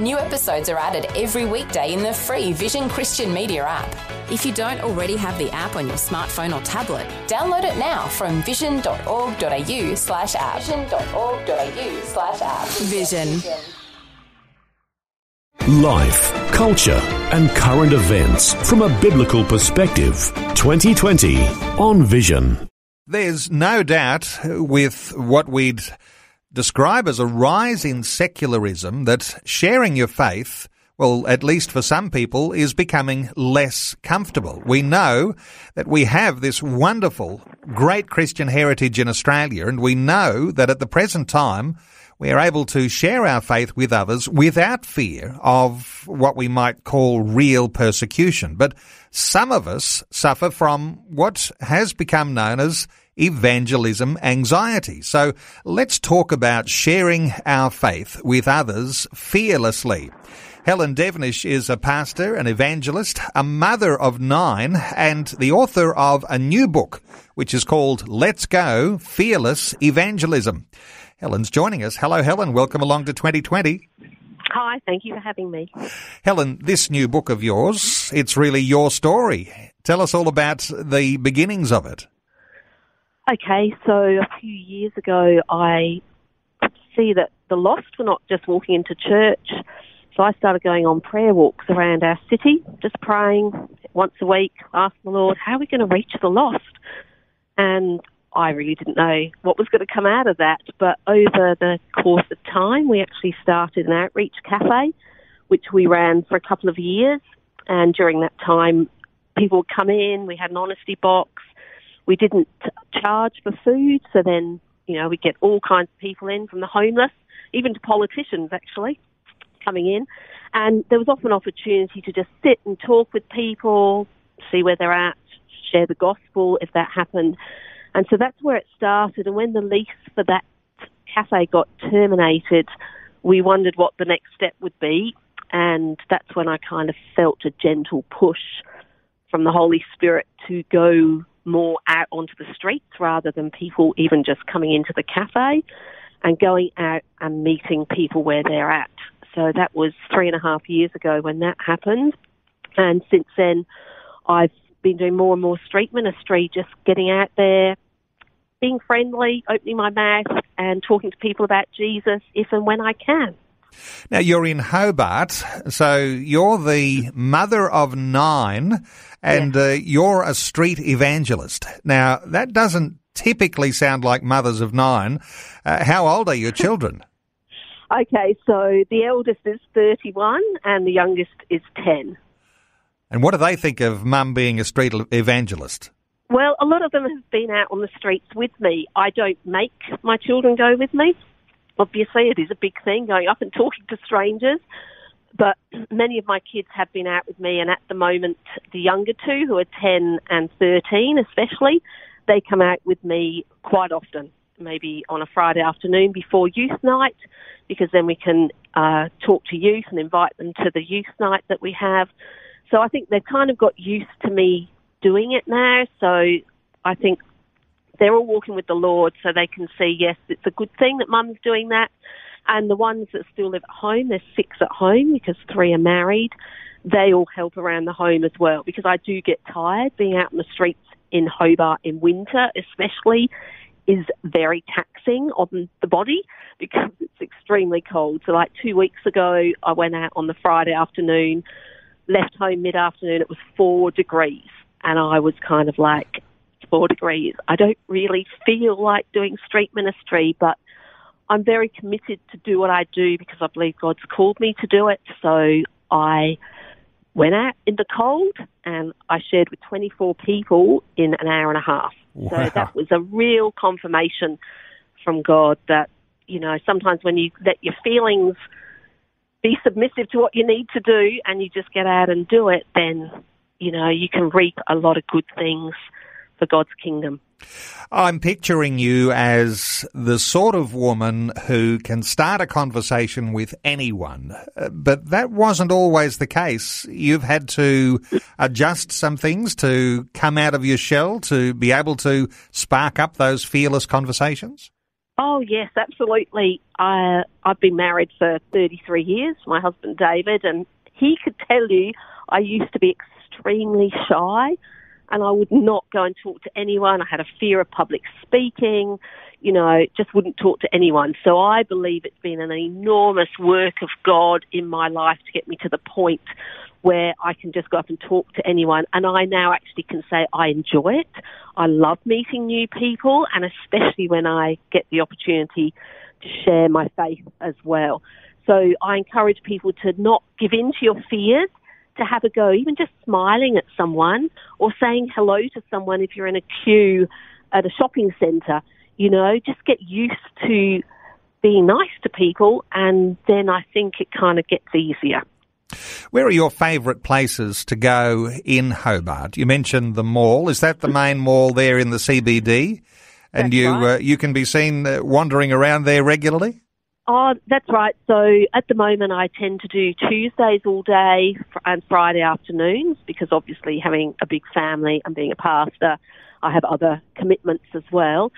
New episodes are added every weekday in the free Vision Christian Media app. If you don't already have the app on your smartphone or tablet, download it now from vision.org.au slash app. Vision.org.au slash app. Vision. Life, culture, and current events from a biblical perspective. 2020 on Vision. There's no doubt with what we'd describe as a rise in secularism that sharing your faith, well, at least for some people, is becoming less comfortable. We know that we have this wonderful, great Christian heritage in Australia, and we know that at the present time, we are able to share our faith with others without fear of what we might call real persecution. But some of us suffer from what has become known as evangelism anxiety. So let's talk about sharing our faith with others fearlessly. Helen Devenish is a pastor, an evangelist, a mother of nine, and the author of a new book, which is called Let's Go Fearless Evangelism. Helen's joining us. Hello, Helen. Welcome along to 2020. Hi, thank you for having me. Helen, this new book of yours, it's really your story. Tell us all about the beginnings of it. Okay, so a few years ago, I could see that the lost were not just walking into church. So I started going on prayer walks around our city, just praying once a week, asking the Lord, how are we going to reach the lost? And I really didn't know what was going to come out of that. But over the course of time, we actually started an outreach cafe, which we ran for a couple of years. And during that time, people would come in, we had an honesty box, we didn't charge for food, so then, you know, we get all kinds of people in from the homeless, even to politicians actually coming in. And there was often opportunity to just sit and talk with people, see where they're at, share the gospel if that happened. And so that's where it started. And when the lease for that cafe got terminated, we wondered what the next step would be. And that's when I kind of felt a gentle push from the Holy Spirit to go more out onto the streets rather than people even just coming into the cafe and going out and meeting people where they're at. So that was three and a half years ago when that happened. And since then, I've been doing more and more street ministry, just getting out there, being friendly, opening my mouth, and talking to people about Jesus if and when I can. Now, you're in Hobart, so you're the mother of nine, and uh, you're a street evangelist. Now, that doesn't typically sound like mothers of nine. Uh, how old are your children? okay, so the eldest is 31 and the youngest is 10. And what do they think of mum being a street evangelist? Well, a lot of them have been out on the streets with me. I don't make my children go with me obviously it is a big thing going up and talking to strangers. But many of my kids have been out with me, and at the moment, the younger two, who are 10 and 13 especially, they come out with me quite often, maybe on a Friday afternoon before youth night, because then we can uh, talk to youth and invite them to the youth night that we have. So I think they've kind of got used to me doing it now. So I think they're all walking with the Lord so they can see, yes, it's a good thing that mum's doing that. And the ones that still live at home, there's six at home because three are married, they all help around the home as well because I do get tired being out in the streets in Hobart in winter, especially is very taxing on the body because it's extremely cold. So, like two weeks ago, I went out on the Friday afternoon, left home mid afternoon, it was four degrees. And I was kind of like, four degrees. I don't really feel like doing street ministry, but I'm very committed to do what I do because I believe God's called me to do it. So I went out in the cold and I shared with 24 people in an hour and a half. Wow. So that was a real confirmation from God that, you know, sometimes when you let your feelings be submissive to what you need to do and you just get out and do it, then, you know, you can reap a lot of good things for God's kingdom. I'm picturing you as the sort of woman who can start a conversation with anyone, uh, but that wasn't always the case. You've had to adjust some things to come out of your shell to be able to spark up those fearless conversations. Oh yes, absolutely. I I've been married for 33 years. My husband David, and he could tell you I used to be extremely shy and I would not go and talk to anyone. I had a fear of public speaking, you know, just wouldn't talk to anyone. So I believe it's been an enormous work of God in my life to get me to the point where I can just go up and talk to anyone. And I now actually can say I enjoy it. I love meeting new people, and especially when I get the opportunity to share my faith as well. So I encourage people to not give in to your fears, to have a go, even just smiling at someone or saying hello to someone if you're in a queue at a shopping centre. You know, just get used to being nice to people, and then I think it kind of gets easier. Where are your favourite places to go in Hobart? You mentioned the mall. Is that the main mall there in the CBD? And That's you right. uh, you can be seen uh, wandering around there regularly. Oh, that's right. So at the moment, I tend to do Tuesdays all day and Friday afternoons because obviously having a big family and being a pastor, I have other commitments as well.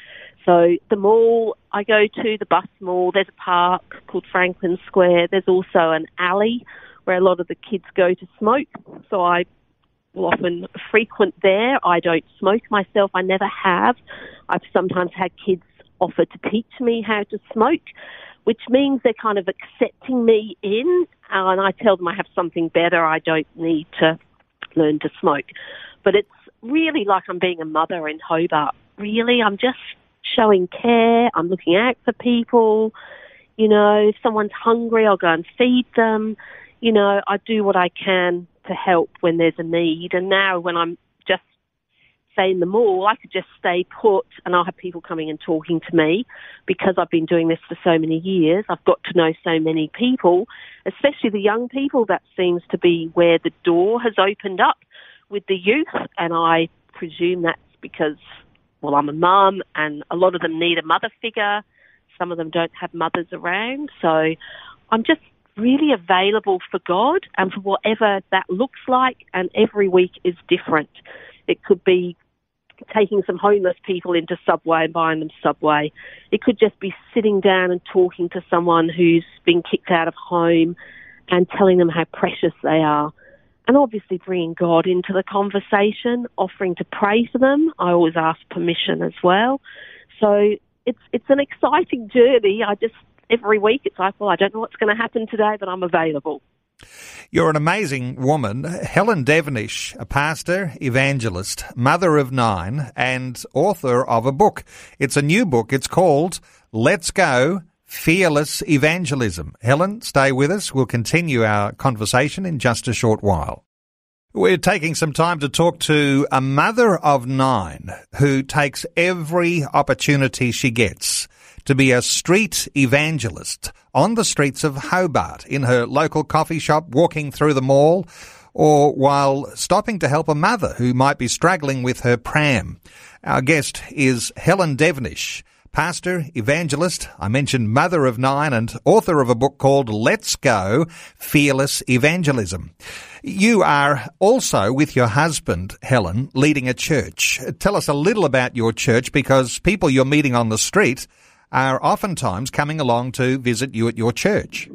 So the mall I go to, the bus mall, there's a park called Franklin Square. There's also an alley where a lot of the kids go to smoke. So I will often frequent there. I don't smoke myself. I never have. I've sometimes had kids offer to teach me how to smoke, which means they're kind of accepting me in. uh, And I tell them I have something better. I don't need to learn to smoke. But it's really like I'm being a mother in Hobart. Really, I'm just showing care. I'm looking out for people. You know, if someone's hungry, I'll go and feed them. You know, I do what I can to help when there's a need. And now when I'm say in the mall, I could just stay put and I'll have people coming and talking to me because I've been doing this for so many years. I've got to know so many people, especially the young people. That seems to be where the door has opened up with the youth. And I presume that's because, well, I'm a mum and a lot of them need a mother figure. Some of them don't have mothers around. So I'm just really available for God and for whatever that looks like. And every week is different. It could be taking some homeless people into Subway and buying them Subway. It could just be sitting down and talking to someone who's been kicked out of home and telling them how precious they are. And obviously bringing God into the conversation, offering to pray for them. I always ask permission as well. So it's it's an exciting journey. I just every week it's like, well, I don't know what's going to happen today, but I'm available. You're an amazing woman. Helen Devenish, a pastor, evangelist, mother of nine, and author of a book. It's a new book. It's called Let's Go Fearless Evangelism. Helen, stay with us. We'll continue our conversation in just a short while. We're taking some time to talk to a mother of nine who takes every opportunity she gets to be a street evangelist on the streets of Hobart, in her local coffee shop, walking through the mall, or while stopping to help a mother who might be struggling with her pram. Our guest is Helen Devenish, pastor, evangelist, I mentioned mother of nine, and author of a book called Let's Go Fearless Evangelism. You are also with your husband, Helen, leading a church. Tell us a little about your church because people you're meeting on the street are oftentimes coming along to visit you at your church.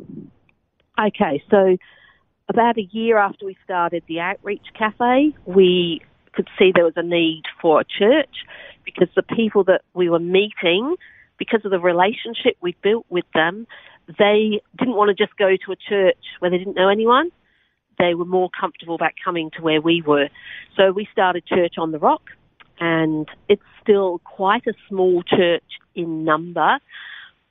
Okay, so about a year after we started the Outreach Cafe, we could see there was a need for a church because the people that we were meeting, because of the relationship we built with them, they didn't want to just go to a church where they didn't know anyone. They were more comfortable about coming to where we were. So we started Church on the Rock, and it's still quite a small church in number,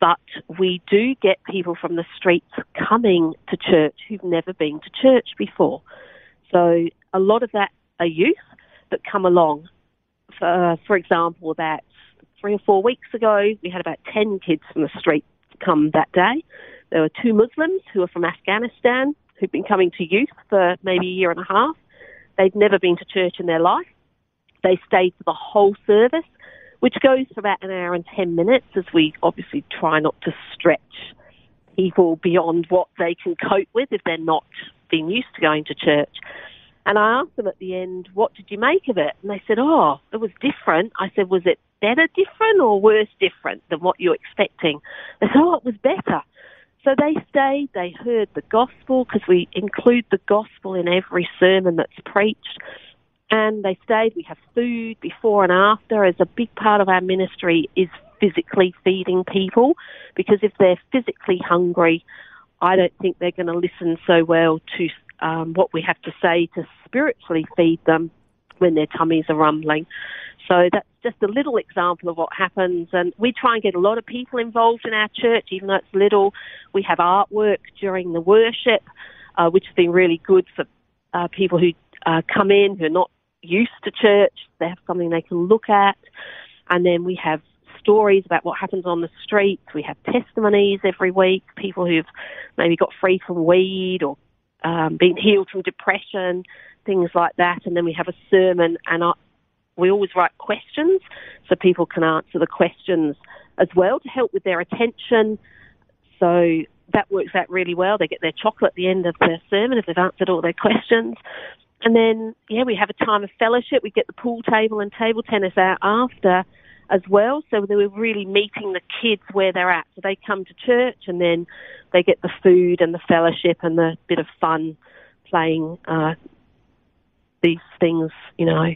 but we do get people from the streets coming to church who've never been to church before. So a lot of that are youth that come along. For, for example, about three or four weeks ago, we had about 10 kids from the street come that day. There were two Muslims who were from Afghanistan who'd been coming to youth for maybe a year and a half. They'd never been to church in their life. They stayed for the whole service. Which goes for about an hour and 10 minutes as we obviously try not to stretch people beyond what they can cope with if they're not being used to going to church. And I asked them at the end, what did you make of it? And they said, oh, it was different. I said, was it better different or worse different than what you're expecting? They said, oh, it was better. So they stayed, they heard the gospel because we include the gospel in every sermon that's preached. And they stayed, we have food before and after as a big part of our ministry is physically feeding people because if they're physically hungry, I don't think they're going to listen so well to um, what we have to say to spiritually feed them when their tummies are rumbling. So that's just a little example of what happens. And we try and get a lot of people involved in our church, even though it's little. We have artwork during the worship, uh, which has been really good for uh, people who uh, come in who are not used to church. They have something they can look at. And then we have stories about what happens on the streets. We have testimonies every week, people who've maybe got free from weed or um, been healed from depression, things like that. And then we have a sermon, and I, we always write questions so people can answer the questions as well to help with their attention. So that works out really well. They get their chocolate at the end of their sermon if they've answered all their questions. And then, yeah, we have a time of fellowship. We get the pool table and table tennis out after as well. So were really meeting the kids where they're at. So they come to church and then they get the food and the fellowship and the bit of fun playing uh, these things, you know.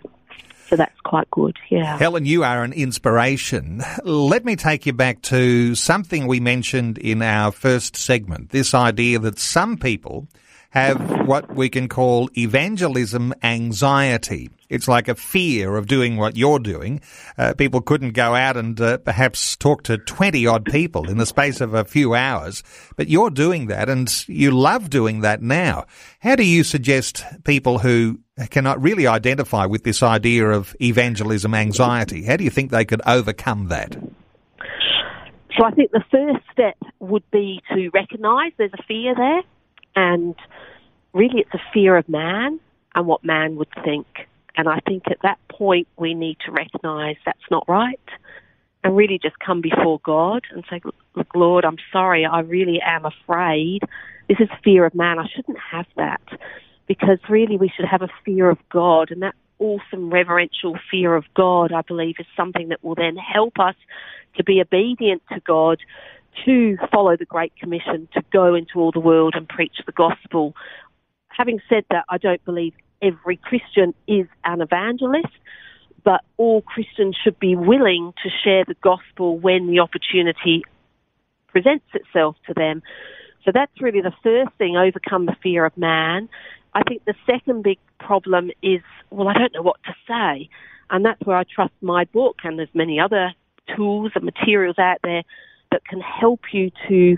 So that's quite good, yeah. Helen, you are an inspiration. Let me take you back to something we mentioned in our first segment this idea that some people have what we can call evangelism anxiety. It's like a fear of doing what you're doing. Uh, people couldn't go out and uh, perhaps talk to 20 odd people in the space of a few hours, but you're doing that and you love doing that now. How do you suggest people who cannot really identify with this idea of evangelism anxiety, how do you think they could overcome that? So I think the first step would be to recognise there's a fear there and really it's a fear of man and what man would think. And I think at that point we need to recognise that's not right and really just come before God and say, Look, Lord, I'm sorry, I really am afraid. This is fear of man. I shouldn't have that because really we should have a fear of God and that awesome reverential fear of God, I believe, is something that will then help us to be obedient to God to follow the Great Commission to go into all the world and preach the gospel. Having said that, I don't believe every Christian is an evangelist, but all Christians should be willing to share the gospel when the opportunity presents itself to them. So that's really the first thing, overcome the fear of man. I think the second big problem is, well, I don't know what to say. And that's where I trust my book, and there's many other tools and materials out there that can help you to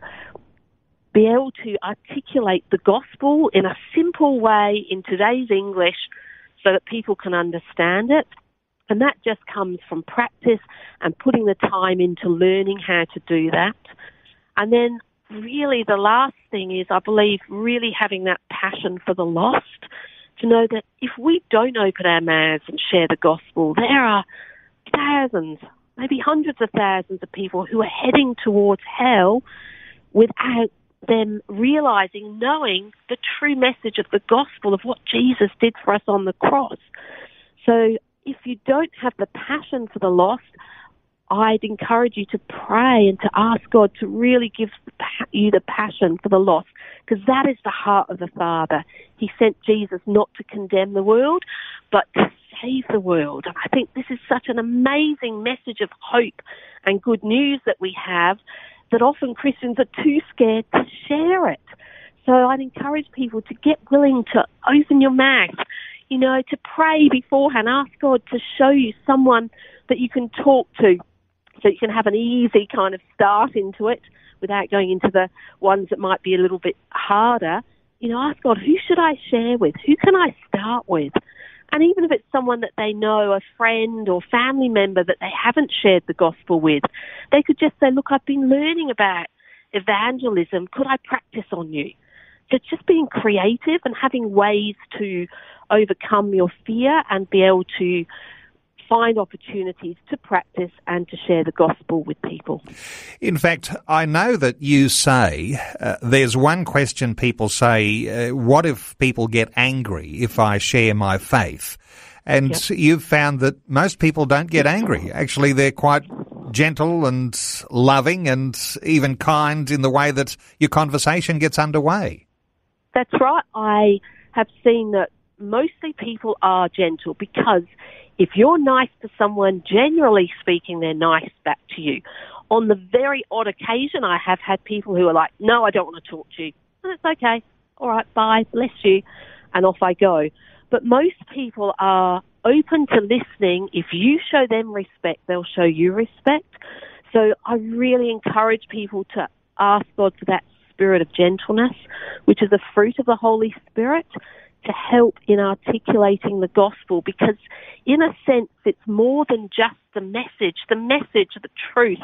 be able to articulate the gospel in a simple way in today's English so that people can understand it. And that just comes from practice and putting the time into learning how to do that. And then really the last thing is I believe really having that passion for the lost to know that if we don't open our mouths and share the gospel, there are thousands, maybe hundreds of thousands of people who are heading towards hell without them realizing, knowing the true message of the gospel of what Jesus did for us on the cross. So if you don't have the passion for the lost, I'd encourage you to pray and to ask God to really give you the passion for the lost, because that is the heart of the Father. He sent Jesus not to condemn the world, but to save the world. And I think this is such an amazing message of hope and good news that we have that often Christians are too scared to share it. So I'd encourage people to get willing to open your mouth, you know, to pray beforehand, ask God to show you someone that you can talk to so you can have an easy kind of start into it without going into the ones that might be a little bit harder. You know, ask God, who should I share with? Who can I start with? And even if it's someone that they know, a friend or family member that they haven't shared the gospel with, they could just say, look, I've been learning about evangelism. Could I practice on you? So just being creative and having ways to overcome your fear and be able to find opportunities to practice and to share the gospel with people. In fact, I know that you say uh, there's one question people say, uh, what if people get angry if I share my faith? And you've found that most people don't get angry. Actually, they're quite gentle and loving and even kind in the way that your conversation gets underway. That's right. I have seen that mostly people are gentle because if you're nice to someone, generally speaking, they're nice back to you. On the very odd occasion, I have had people who are like, no, I don't want to talk to you. That's okay. All right, bye, bless you. And off I go. But most people are open to listening. If you show them respect, they'll show you respect. So I really encourage people to ask God for that spirit of gentleness, which is a fruit of the Holy Spirit, to help in articulating the gospel because in a sense it's more than just the message. The message, the truth,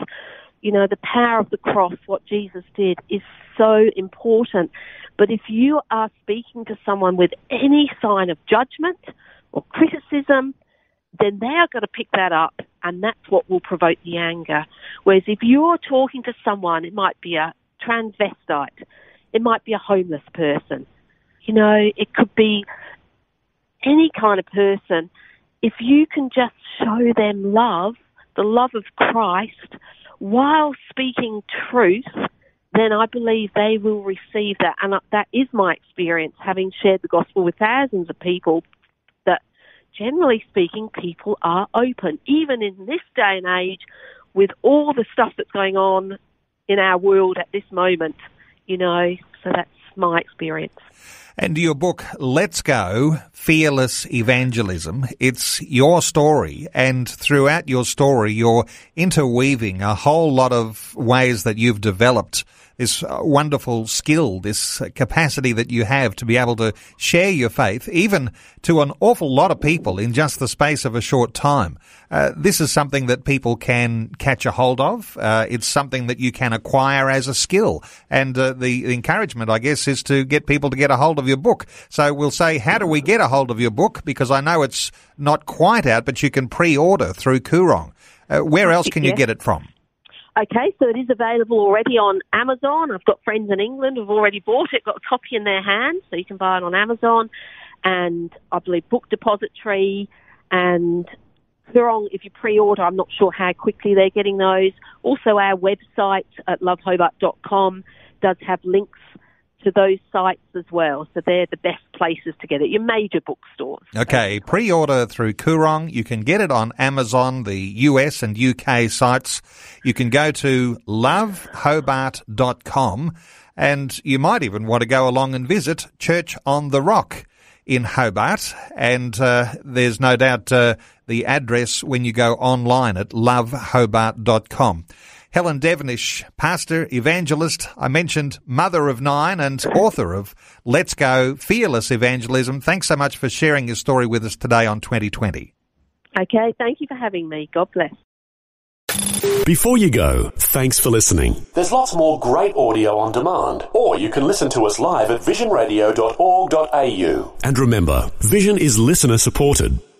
you know, the power of the cross, what Jesus did is so important. But if you are speaking to someone with any sign of judgment or criticism, then they are going to pick that up and that's what will provoke the anger. Whereas if you're talking to someone, it might be a transvestite, it might be a homeless person, you know, it could be any kind of person. If you can just show them love, the love of Christ, while speaking truth, then I believe they will receive that. And that is my experience, having shared the gospel with thousands of people, that generally speaking, people are open. Even in this day and age, with all the stuff that's going on in our world at this moment, you know, so that's my experience. And your book, Let's Go Fearless Evangelism, it's your story. And throughout your story, you're interweaving a whole lot of ways that you've developed this uh, wonderful skill, this capacity that you have to be able to share your faith, even to an awful lot of people in just the space of a short time. Uh, this is something that people can catch a hold of. Uh, it's something that you can acquire as a skill. And uh, the, encouragement, I guess, is to get people to get a hold of your book. So we'll say, how do we get a hold of your book? Because I know it's not quite out, but you can pre-order through Koorong. Uh, where else can you get it from? Okay, so it is available already on Amazon. I've got friends in England who've already bought it, got a copy in their hands, so you can buy it on Amazon. And I believe Book Depository and Koorong, if you pre-order, I'm not sure how quickly they're getting those. Also, our website at lovehobart.com does have links to those sites as well. So they're the best places to get it, your major bookstores. Okay, pre order through Koorong. You can get it on Amazon, the US and UK sites. You can go to lovehobart.com and you might even want to go along and visit Church on the Rock in Hobart. And uh, there's no doubt uh, the address when you go online at lovehobart.com. Helen Devenish, pastor, evangelist. I mentioned mother of nine and author of Let's Go Fearless Evangelism. Thanks so much for sharing your story with us today on 2020. Okay, thank you for having me. God bless. Before you go, thanks for listening. There's lots more great audio on demand, or you can listen to us live at visionradio.org.au. And remember, Vision is listener supported.